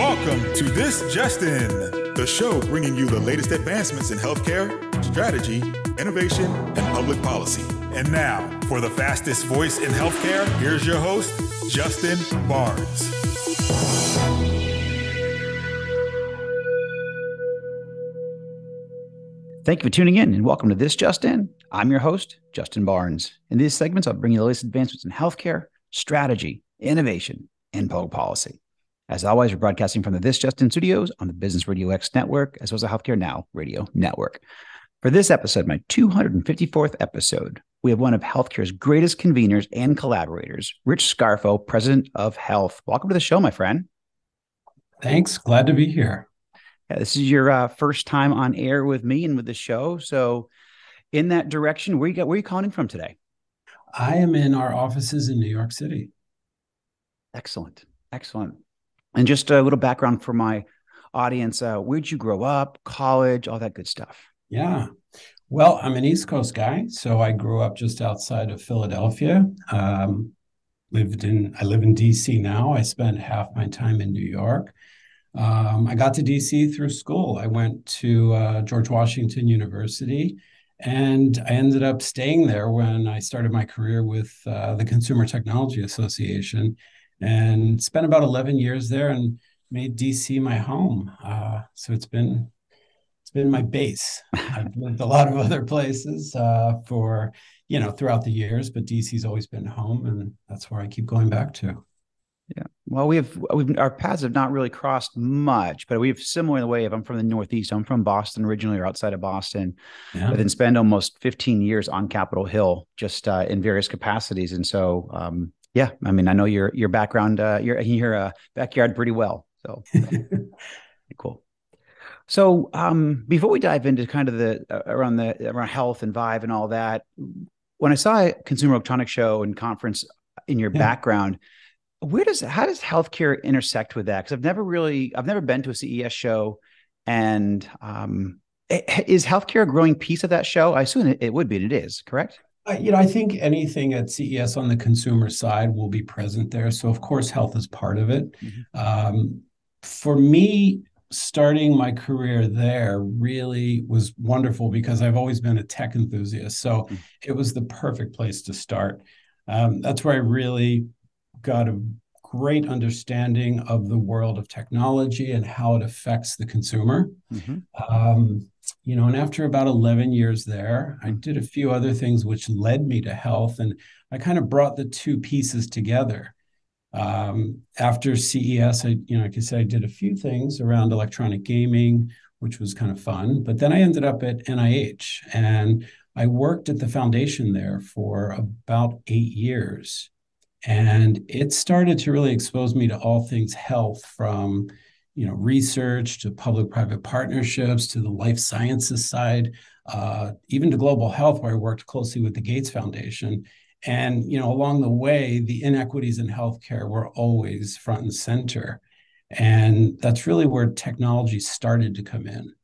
Welcome to This Just In, the show bringing you the latest advancements in healthcare, strategy, innovation, and public policy. And now, for the fastest voice in healthcare, here's your host, Justin Barnes. Thank you for tuning in and welcome to This Just In. I'm your host, Justin Barnes. In these segments, I'll bring you the latest advancements in healthcare, strategy, innovation, and public policy. As always, we're broadcasting from the This Just In studios on the Business Radio X network, as well as the Healthcare Now radio network. For this episode, my 254th episode, we have one of healthcare's greatest conveners and collaborators, Rich Scarfo, president of Health. Welcome to the show, my friend. Thanks. Glad to be here. Yeah, this is your uh, first time on air with me and with the show. So, in that direction, where you got where are you calling from today? I am in our offices in New York City. Excellent, excellent. And just a little background for my audience: uh, Where'd you grow up? College, all that good stuff. Yeah. Well, I'm an East Coast guy, so I grew up just outside of Philadelphia. Um, lived in I live in DC now. I spent half my time in New York. Um, I got to DC through school. I went to uh, George Washington University, and I ended up staying there when I started my career with uh, the Consumer Technology Association, and spent about 11 years there and made DC my home. Uh, so it's been it's been my base. I've lived a lot of other places uh, for you know throughout the years, but DC's always been home, and that's where I keep going back to. Yeah. Well, we have we've, our paths have not really crossed much, but we have similar in the way. If I'm from the Northeast, I'm from Boston originally, or outside of Boston, yeah. but then spend almost 15 years on Capitol Hill, just uh, in various capacities. And so, um, yeah, I mean, I know your your background, uh, your your uh, backyard pretty well. So cool. So um, before we dive into kind of the uh, around the around health and Vive and all that, when I saw a consumer electronics show and conference in your yeah. background, where does how does healthcare intersect with that? Because I've never really I've never been to a CES show, and um, is healthcare a growing piece of that show? I assume it, it would be, and it is correct you know, I think anything at CES on the consumer side will be present there. So, of course, health is part of it. Mm-hmm. Um, for me, starting my career there really was wonderful because I've always been a tech enthusiast. So, mm-hmm. it was the perfect place to start. Um, that's where I really got a great understanding of the world of technology and how it affects the consumer. Mm-hmm. Um, you know, and after about 11 years there, I did a few other things which led me to health. And I kind of brought the two pieces together. Um, after CES, I, you know, like I said, I did a few things around electronic gaming, which was kind of fun. But then I ended up at NIH and I worked at the foundation there for about eight years. And it started to really expose me to all things health from you know research to public-private partnerships to the life sciences side, uh, even to global health, where I worked closely with the Gates Foundation. And you know, along the way, the inequities in healthcare were always front and center, and that's really where technology started to come in.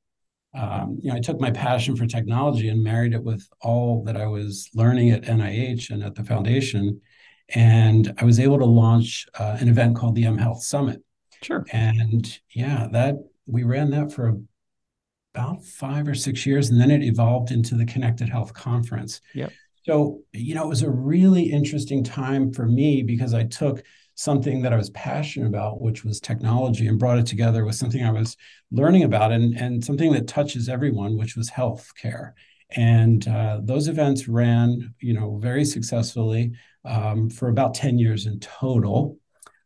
Um, you know, I took my passion for technology and married it with all that I was learning at NIH and at the foundation, and I was able to launch uh, an event called the mHealth Summit, Sure. And yeah, that we ran that for about five or six years, and then it evolved into the Connected Health Conference. Yep. So, you know, it was a really interesting time for me because I took something that I was passionate about, which was technology, and brought it together with something I was learning about and, and something that touches everyone, which was healthcare. And uh, those events ran, you know, very successfully um, for about 10 years in total.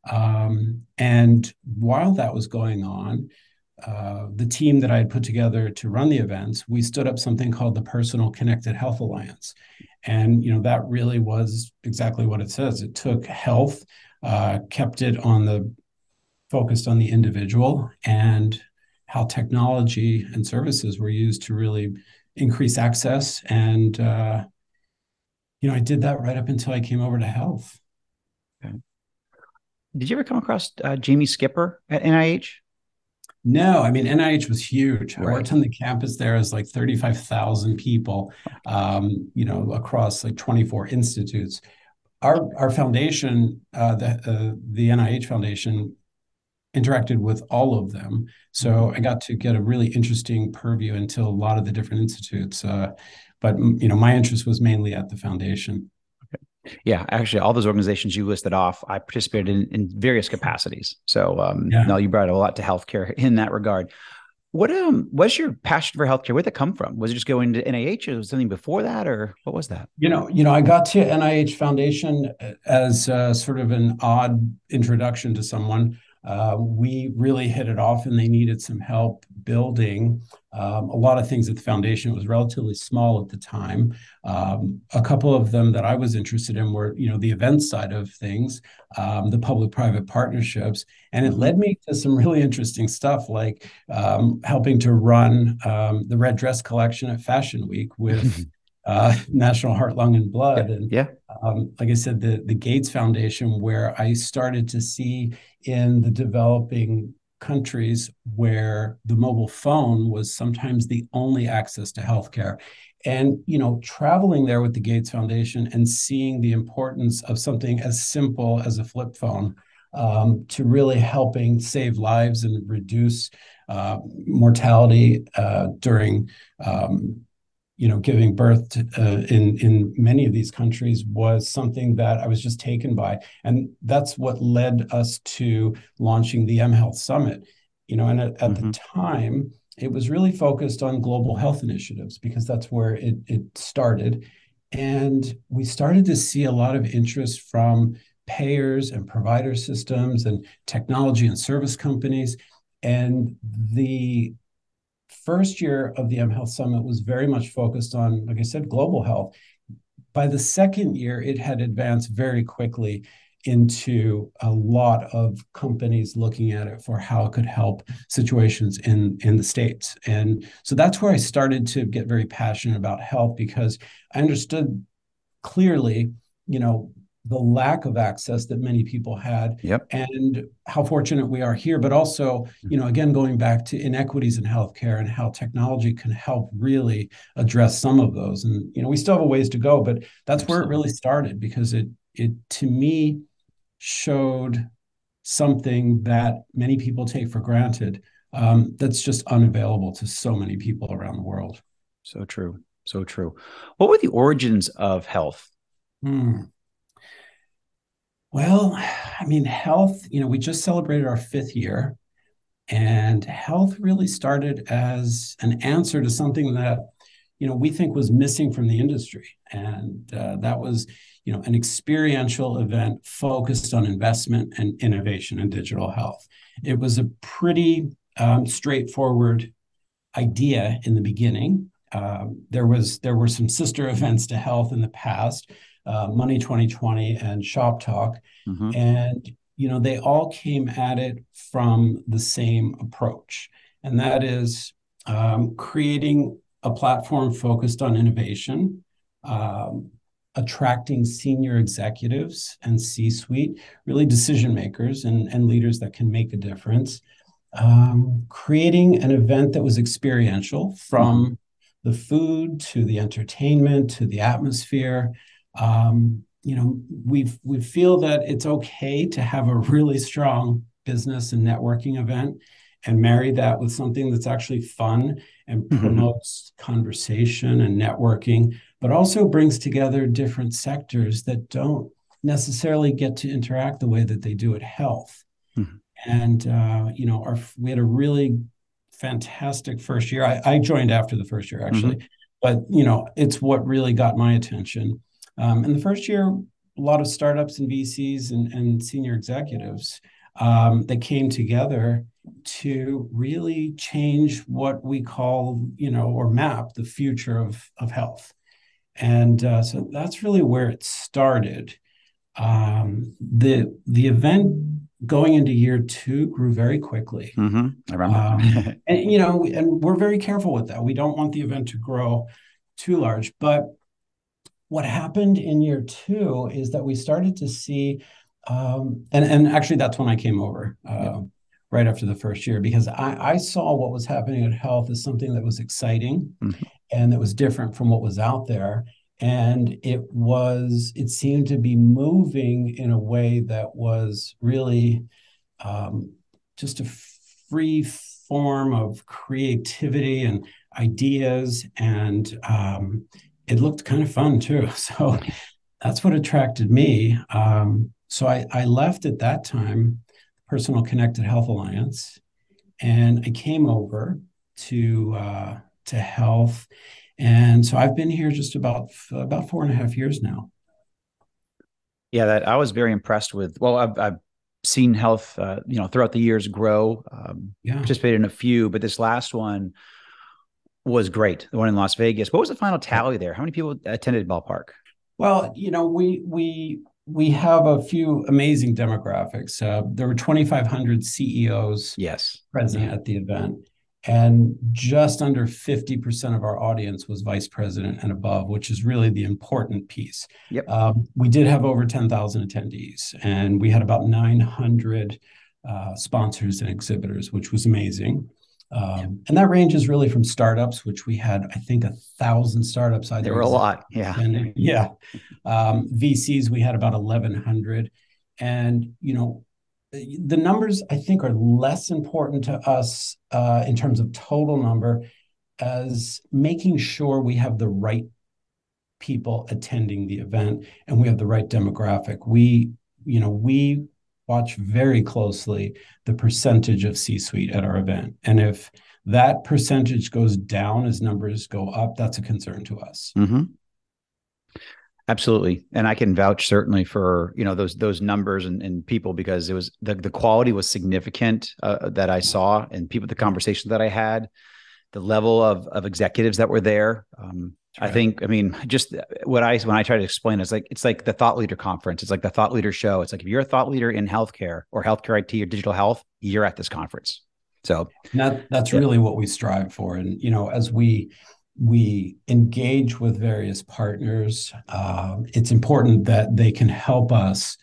Um, and while that was going on, uh, the team that I had put together to run the events, we stood up something called the Personal Connected Health Alliance. And you know that really was exactly what it says. It took health, uh, kept it on the focused on the individual and how technology and services were used to really increase access. And uh, you know, I did that right up until I came over to health. Did you ever come across uh, Jamie Skipper at NIH? No, I mean NIH was huge. Right. I worked on the campus there as like thirty-five thousand people, um, you know, across like twenty-four institutes. Our our foundation, uh, the uh, the NIH Foundation, interacted with all of them. So mm-hmm. I got to get a really interesting purview into a lot of the different institutes. Uh, but you know, my interest was mainly at the foundation. Yeah, actually, all those organizations you listed off, I participated in, in various capacities. So, um, yeah. no, you brought a lot to healthcare in that regard. What um was your passion for healthcare? Where'd that come from? Was it just going to NIH or was something before that, or what was that? You know, you know, I got to NIH Foundation as uh, sort of an odd introduction to someone uh, we really hit it off and they needed some help building um, a lot of things at the foundation. It was relatively small at the time. Um, a couple of them that I was interested in were, you know, the event side of things, um, the public-private partnerships, and it led me to some really interesting stuff like um, helping to run um, the red dress collection at Fashion Week with. uh, National Heart, Lung, and Blood. Yeah. And yeah. Um, like I said, the the Gates Foundation, where I started to see in the developing countries where the mobile phone was sometimes the only access to healthcare. And you know, traveling there with the Gates Foundation and seeing the importance of something as simple as a flip phone um, to really helping save lives and reduce uh, mortality uh, during um, you know, giving birth to, uh, in in many of these countries was something that I was just taken by, and that's what led us to launching the mHealth Summit. You know, and at, at mm-hmm. the time, it was really focused on global health initiatives because that's where it it started, and we started to see a lot of interest from payers and provider systems and technology and service companies and the first year of the mHealth Summit was very much focused on, like I said, global health. By the second year, it had advanced very quickly into a lot of companies looking at it for how it could help situations in in the states and so that's where i started to get very passionate about health because i understood clearly you know the lack of access that many people had yep. and how fortunate we are here but also you know again going back to inequities in healthcare and how technology can help really address some of those and you know we still have a ways to go but that's Absolutely. where it really started because it it to me showed something that many people take for granted um, that's just unavailable to so many people around the world so true so true what were the origins of health hmm. Well, I mean, health, you know, we just celebrated our fifth year, and health really started as an answer to something that, you know, we think was missing from the industry. And uh, that was, you know, an experiential event focused on investment and innovation in digital health. It was a pretty um, straightforward idea in the beginning. Uh, there was there were some sister events to health in the past, uh, Money 2020 and Shop Talk. Mm-hmm. And, you know, they all came at it from the same approach. And that is um, creating a platform focused on innovation, um, attracting senior executives and C suite, really decision makers and, and leaders that can make a difference. Um, creating an event that was experiential from mm-hmm. the food to the entertainment to the atmosphere um, you know, we we feel that it's okay to have a really strong business and networking event and marry that with something that's actually fun and mm-hmm. promotes conversation and networking, but also brings together different sectors that don't necessarily get to interact the way that they do at health. Mm-hmm. And uh, you know, our we had a really fantastic first year. I, I joined after the first year actually, mm-hmm. but you know, it's what really got my attention. Um, in the first year, a lot of startups and VCs and, and senior executives um, that came together to really change what we call, you know, or map the future of, of health. And uh, so that's really where it started. Um, the the event going into year two grew very quickly. Mm-hmm. I remember. Um, and you know, and we're very careful with that. We don't want the event to grow too large, but what happened in year two is that we started to see, um, and and actually that's when I came over. Uh, yeah. Right after the first year, because I, I, saw what was happening at health as something that was exciting mm-hmm. and that was different from what was out there. And it was, it seemed to be moving in a way that was really um, just a free form of creativity and ideas, and um, it looked kind of fun too. So that's what attracted me. Um, so I, I left at that time, Personal Connected Health Alliance, and I came over to uh, to health, and so I've been here just about about four and a half years now. Yeah, that I was very impressed with. Well, I've, I've seen health, uh, you know, throughout the years grow. Um, yeah, participated in a few, but this last one was great. The one in Las Vegas. What was the final tally there? How many people attended ballpark? Well, you know, we we we have a few amazing demographics. Uh, there were 2,500 CEOs yes. present at the event, and just under 50% of our audience was vice president and above, which is really the important piece. Yep. Um, we did have over 10,000 attendees, and we had about 900 uh, sponsors and exhibitors, which was amazing. Um, and that range is really from startups, which we had, I think, a thousand startups. I think there were a lot, yeah, and, yeah. Um, VCs, we had about eleven hundred, and you know, the numbers I think are less important to us uh, in terms of total number, as making sure we have the right people attending the event and we have the right demographic. We, you know, we watch very closely the percentage of C suite at our event. And if that percentage goes down as numbers go up, that's a concern to us. Mm-hmm. Absolutely, and I can vouch certainly for you know those those numbers and, and people because it was the the quality was significant uh, that I saw and people the conversations that I had, the level of of executives that were there. Um, Right. I think, I mean, just what I when I try to explain is like it's like the thought leader conference. It's like the thought leader show. It's like if you're a thought leader in healthcare or healthcare IT or digital health, you're at this conference. So that that's yeah. really what we strive for. And you know, as we we engage with various partners, um, it's important that they can help us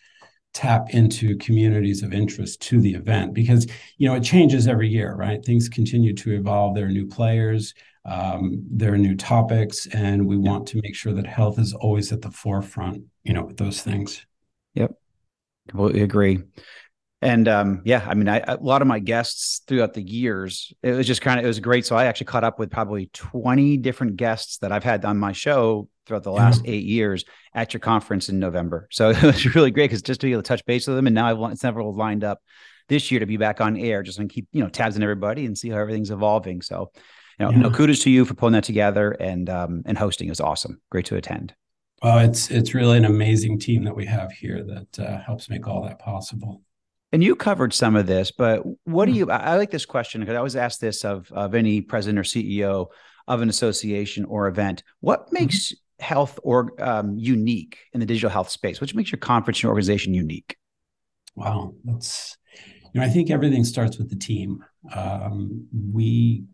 tap into communities of interest to the event because you know it changes every year right things continue to evolve there are new players um, there are new topics, and we want to make sure that health is always at the forefront. You know, with those things. Yep, completely agree. And um, yeah, I mean, I, a lot of my guests throughout the years, it was just kind of it was great. So I actually caught up with probably twenty different guests that I've had on my show throughout the last yeah. eight years at your conference in November. So it was really great because just to be able to touch base with them, and now I've several lined up this year to be back on air, just to keep you know tabs on everybody and see how everything's evolving. So you know, yeah. no kudos to you for pulling that together and um, and hosting is awesome. Great to attend. Well, it's it's really an amazing team that we have here that uh, helps make all that possible. And you covered some of this, but what do hmm. you? I like this question because I always ask this of of any president or CEO of an association or event. What mm-hmm. makes mm-hmm. health or um, unique in the digital health space? Which makes your conference, your organization unique? Wow, that's you know I think everything starts with the team. Um, we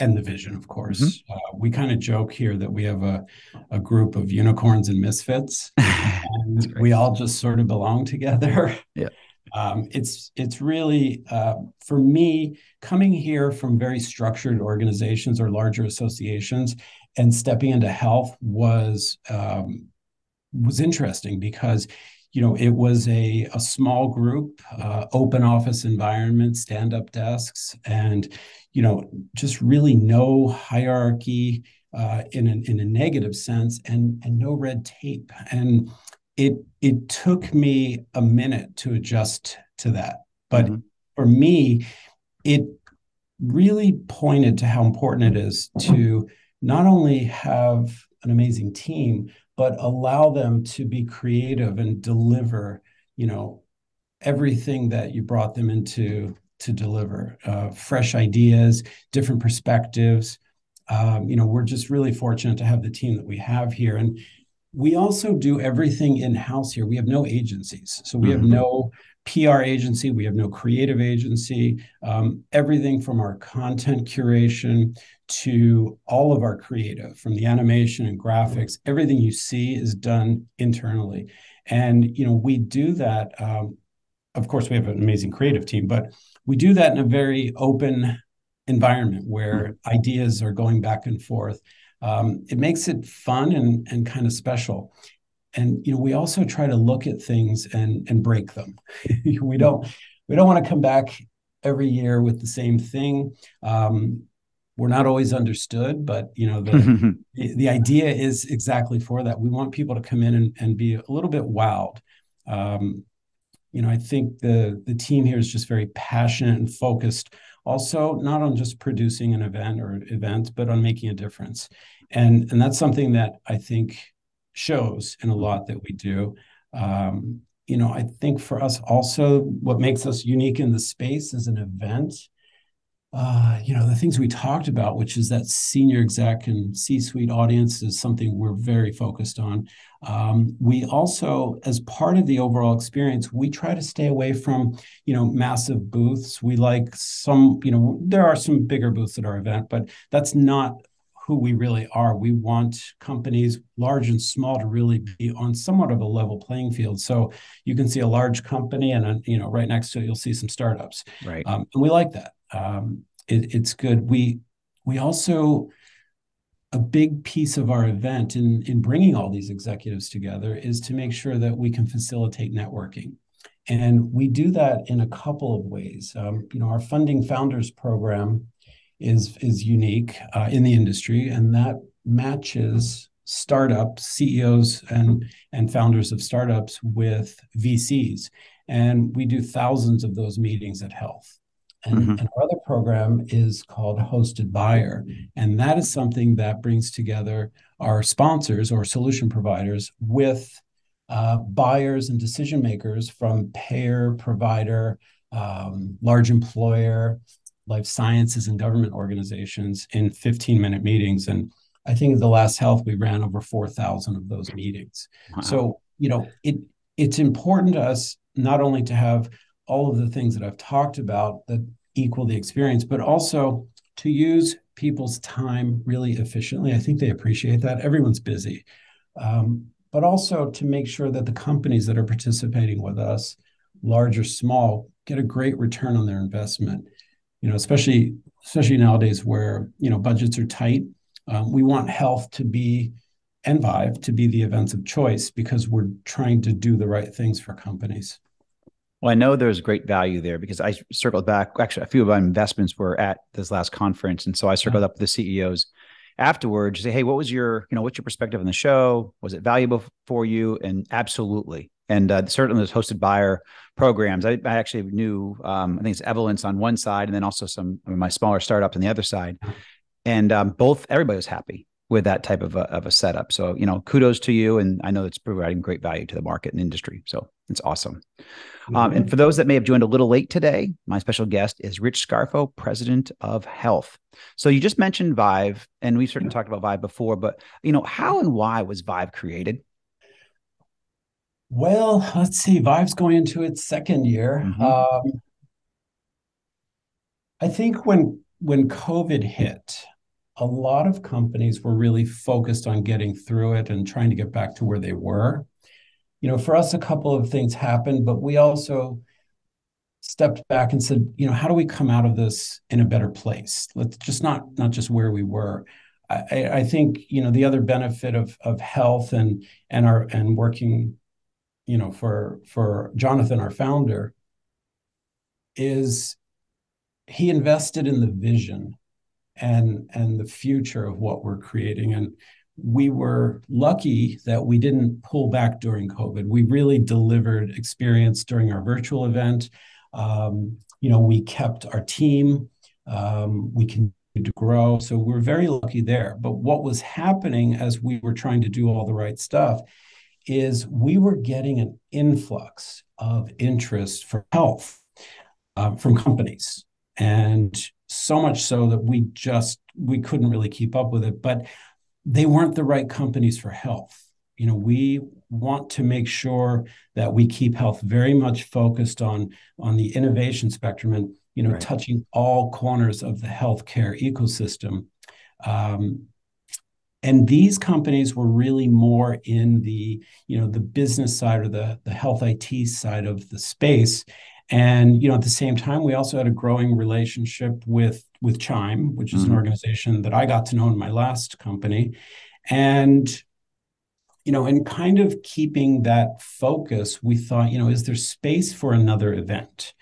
and the vision, of course. Mm-hmm. Uh, we kind of joke here that we have a, a group of unicorns and misfits, and we all just sort of belong together. Yeah. Um, it's it's really uh, for me coming here from very structured organizations or larger associations and stepping into health was um, was interesting because you know it was a, a small group uh, open office environment stand up desks and you know just really no hierarchy uh, in, a, in a negative sense and and no red tape and it it took me a minute to adjust to that but mm-hmm. for me it really pointed to how important it is to not only have an amazing team but allow them to be creative and deliver you know everything that you brought them into to deliver uh, fresh ideas different perspectives. Um, you know we're just really fortunate to have the team that we have here. And we also do everything in house here. We have no agencies. So we mm-hmm. have no PR agency, we have no creative agency. Um, everything from our content curation to all of our creative, from the animation and graphics, everything you see is done internally. And you know, we do that. Um, of course, we have an amazing creative team, but we do that in a very open environment where mm-hmm. ideas are going back and forth. Um, it makes it fun and, and kind of special and you know we also try to look at things and and break them we don't we don't want to come back every year with the same thing. Um, we're not always understood, but you know the, the, the idea is exactly for that. We want people to come in and, and be a little bit wowed. Um, you know, I think the the team here is just very passionate and focused. Also, not on just producing an event or events, but on making a difference, and and that's something that I think shows in a lot that we do. Um, you know, I think for us also, what makes us unique in the space is an event, uh, you know, the things we talked about, which is that senior exec and C-suite audience, is something we're very focused on. Um, we also, as part of the overall experience, we try to stay away from, you know, massive booths. We like some, you know, there are some bigger booths at our event, but that's not who we really are. We want companies, large and small, to really be on somewhat of a level playing field. So you can see a large company, and you know, right next to it, you'll see some startups. Right, um, and we like that. Um, it, it's good. We we also a big piece of our event in in bringing all these executives together is to make sure that we can facilitate networking. And we do that in a couple of ways. Um, you know, our funding founders program is is unique uh, in the industry, and that matches startups, CEOs, and and founders of startups with VCs, and we do thousands of those meetings at Health. And, mm-hmm. and, our other program is called Hosted Buyer. And that is something that brings together our sponsors or solution providers with uh, buyers and decision makers from payer, provider, um, large employer, life sciences and government organizations in 15 minute meetings. And I think the last health we ran over 4,000 of those meetings. Wow. So, you know, it it's important to us not only to have all of the things that I've talked about that equal the experience, but also to use people's time really efficiently. I think they appreciate that. Everyone's busy. Um, but also to make sure that the companies that are participating with us, large or small, get a great return on their investment you know, especially especially nowadays where you know budgets are tight. Um, we want health to be and Vive to be the events of choice because we're trying to do the right things for companies. Well, I know there's great value there because I circled back. Actually, a few of my investments were at this last conference, and so I circled yeah. up with the CEOs afterwards. Say, hey, what was your, you know, what's your perspective on the show? Was it valuable for you? And absolutely, and uh, certainly those hosted buyer programs. I, I actually knew, um, I think it's Evolence on one side, and then also some of my smaller startups on the other side. And um, both, everybody was happy with that type of a, of a setup. So, you know, kudos to you. And I know it's providing great value to the market and industry. So it's awesome. Mm-hmm. Um, and for those that may have joined a little late today, my special guest is Rich Scarfo, president of Health. So you just mentioned Vive, and we've certainly talked about Vive before, but, you know, how and why was Vive created? Well, let's see. Vive's going into its second year. Mm-hmm. Um, I think when when COVID hit, a lot of companies were really focused on getting through it and trying to get back to where they were. You know, for us, a couple of things happened, but we also stepped back and said, you know, how do we come out of this in a better place? Let's just not not just where we were. I, I think you know the other benefit of of health and and our and working you know, for for Jonathan, our founder, is he invested in the vision and and the future of what we're creating. And we were lucky that we didn't pull back during covid. We really delivered experience during our virtual event. Um, you know we kept our team. Um, we continued to grow. So we're very lucky there. But what was happening as we were trying to do all the right stuff is we were getting an influx of interest for health uh, from companies. And so much so that we just we couldn't really keep up with it but they weren't the right companies for health. You know we want to make sure that we keep health very much focused on on the innovation spectrum and you know right. touching all corners of the healthcare ecosystem. Um, and these companies were really more in the you know the business side or the the health IT side of the space and you know at the same time we also had a growing relationship with with Chime which is mm-hmm. an organization that I got to know in my last company and you know and kind of keeping that focus we thought you know is there space for another event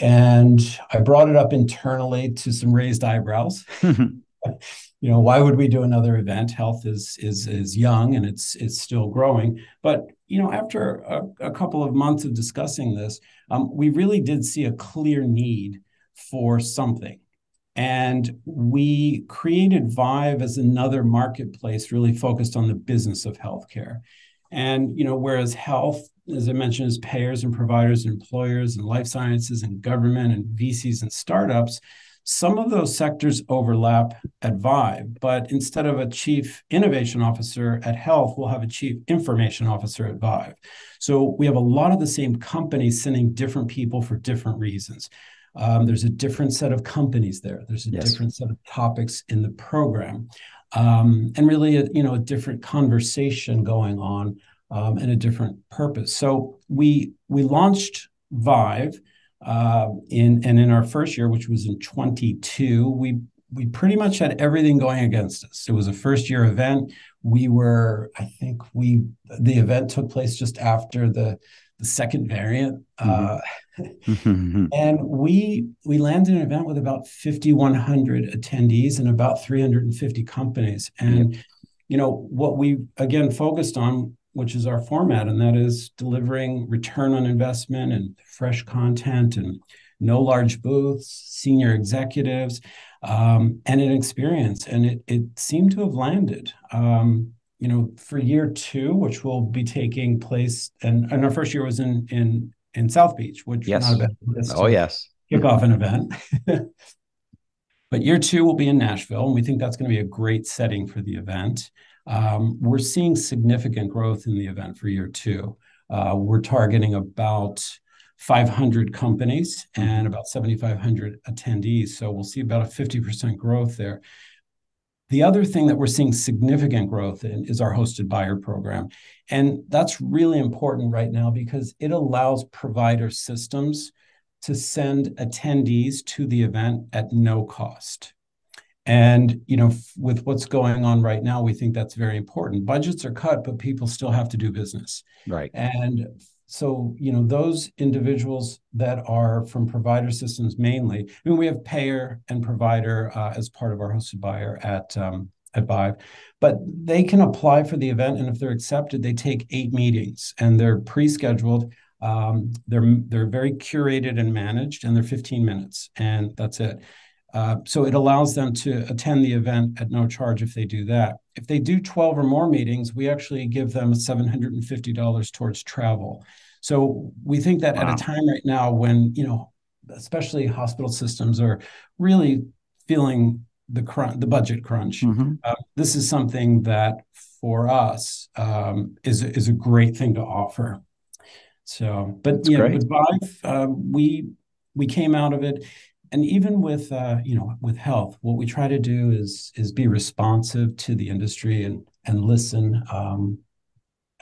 and I brought it up internally to some raised eyebrows. you know, why would we do another event? Health is is is young and it's it's still growing. But you know, after a, a couple of months of discussing this, um, we really did see a clear need for something. And we created Vive as another marketplace really focused on the business of healthcare. And, you know, whereas health, as I mentioned, is payers and providers and employers and life sciences and government and VCs and startups, some of those sectors overlap at Vive, but instead of a chief innovation officer at Health, we'll have a chief information officer at Vive. So we have a lot of the same companies sending different people for different reasons. Um, there's a different set of companies there. There's a yes. different set of topics in the program, um, and really, a, you know, a different conversation going on um, and a different purpose. So we we launched Vive uh, in and in our first year, which was in 22, we we pretty much had everything going against us. It was a first year event. We were, I think, we the event took place just after the the second variant. Mm-hmm. Uh, and we we landed an event with about 5,100 attendees and about 350 companies. And yep. you know what we again focused on, which is our format, and that is delivering return on investment and fresh content and no large booths, senior executives, um, and an experience. And it it seemed to have landed. Um, you know, for year two, which will be taking place, and, and our first year was in in in South Beach, which yes, not a bad oh yes, kick off an event. but year two will be in Nashville, and we think that's going to be a great setting for the event. Um, we're seeing significant growth in the event for year two. Uh, we're targeting about 500 companies and about 7,500 attendees. So we'll see about a 50% growth there. The other thing that we're seeing significant growth in is our hosted buyer program. And that's really important right now because it allows provider systems to send attendees to the event at no cost. And you know, with what's going on right now, we think that's very important. Budgets are cut, but people still have to do business. Right. And so you know those individuals that are from provider systems mainly i mean we have payer and provider uh, as part of our hosted buyer at um, at Vive, but they can apply for the event, and if they're accepted, they take eight meetings, and they're pre-scheduled. Um, they're they're very curated and managed, and they're 15 minutes, and that's it. Uh, so it allows them to attend the event at no charge if they do that. If they do 12 or more meetings, we actually give them $750 towards travel. So we think that wow. at a time right now when, you know, especially hospital systems are really feeling the crunch, the budget crunch, mm-hmm. uh, this is something that for us um, is, is a great thing to offer. So, but That's know, with Vive, uh, we we came out of it and even with uh, you know with health what we try to do is is be responsive to the industry and and listen um,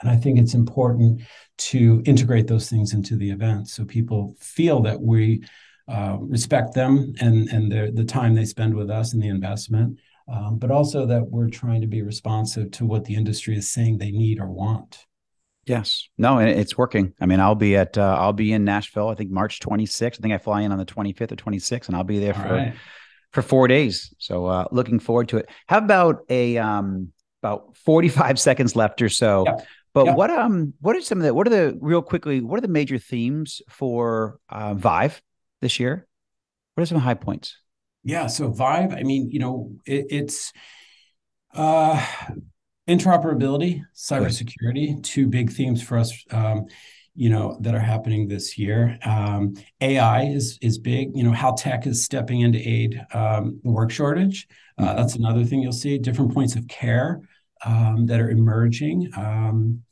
and i think it's important to integrate those things into the event so people feel that we uh, respect them and and the the time they spend with us and the investment um, but also that we're trying to be responsive to what the industry is saying they need or want Yes. No, and it's working. I mean, I'll be at uh, I'll be in Nashville. I think March 26th. I think I fly in on the 25th or 26th, and I'll be there All for right. for four days. So uh, looking forward to it. How about a um about 45 seconds left or so? Yeah. But yeah. what um what are some of the what are the real quickly what are the major themes for uh, Vive this year? What are some high points? Yeah. So Vive, I mean, you know, it, it's uh interoperability, cybersecurity, two big themes for us. Um, you know that are happening this year. Um, AI is is big. You know how tech is stepping in to aid um, the work shortage. Uh, mm-hmm. that's another thing you'll see. Different points of care um, that are emerging, um,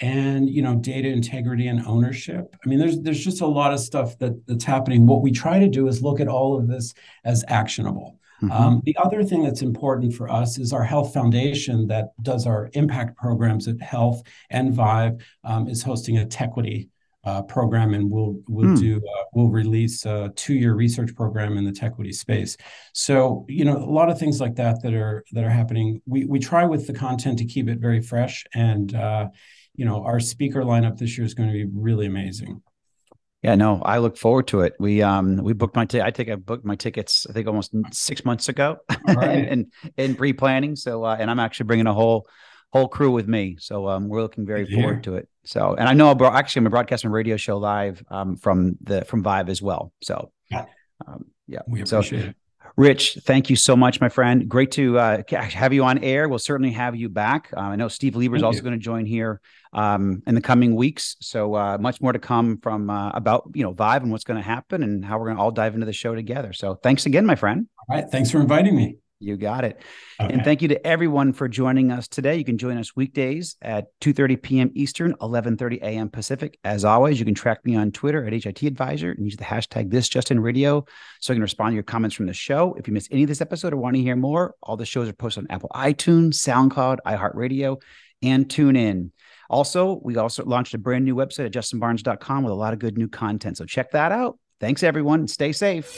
and you know data integrity and ownership. I mean, there's there's just a lot of stuff that that's happening. What we try to do is look at all of this as actionable. Mm-hmm. Um, the other thing that's important for us is our health foundation that does our impact programs at Health and Vive um, is hosting a Techquity uh, program, and we'll we'll mm. do uh, we'll release a two year research program in the Techquity space. So you know a lot of things like that that are that are happening. We we try with the content to keep it very fresh, and uh, you know our speaker lineup this year is going to be really amazing. Yeah, no, I look forward to it. We um we booked my t- I think I booked my tickets I think almost six months ago, right. and in pre planning. So uh, and I'm actually bringing a whole whole crew with me. So um, we're looking very Good forward to it. So and I know bro- actually I'm a broadcasting radio show live um from the from Vive as well. So yeah, um, yeah, we appreciate so, it. Rich, thank you so much, my friend. Great to uh, have you on air. We'll certainly have you back. Uh, I know Steve Lieber is also going to join here um, in the coming weeks. So uh, much more to come from uh, about you know Vive and what's going to happen and how we're going to all dive into the show together. So thanks again, my friend. All right, thanks for inviting me. You got it. Okay. And thank you to everyone for joining us today. You can join us weekdays at 2.30 p.m. Eastern, 11.30 a.m. Pacific. As always, you can track me on Twitter at HIT Advisor and use the hashtag This Just In Radio so I can respond to your comments from the show. If you missed any of this episode or want to hear more, all the shows are posted on Apple iTunes, SoundCloud, iHeartRadio, and TuneIn. Also, we also launched a brand new website at justinbarnes.com with a lot of good new content. So check that out. Thanks, everyone. Stay safe.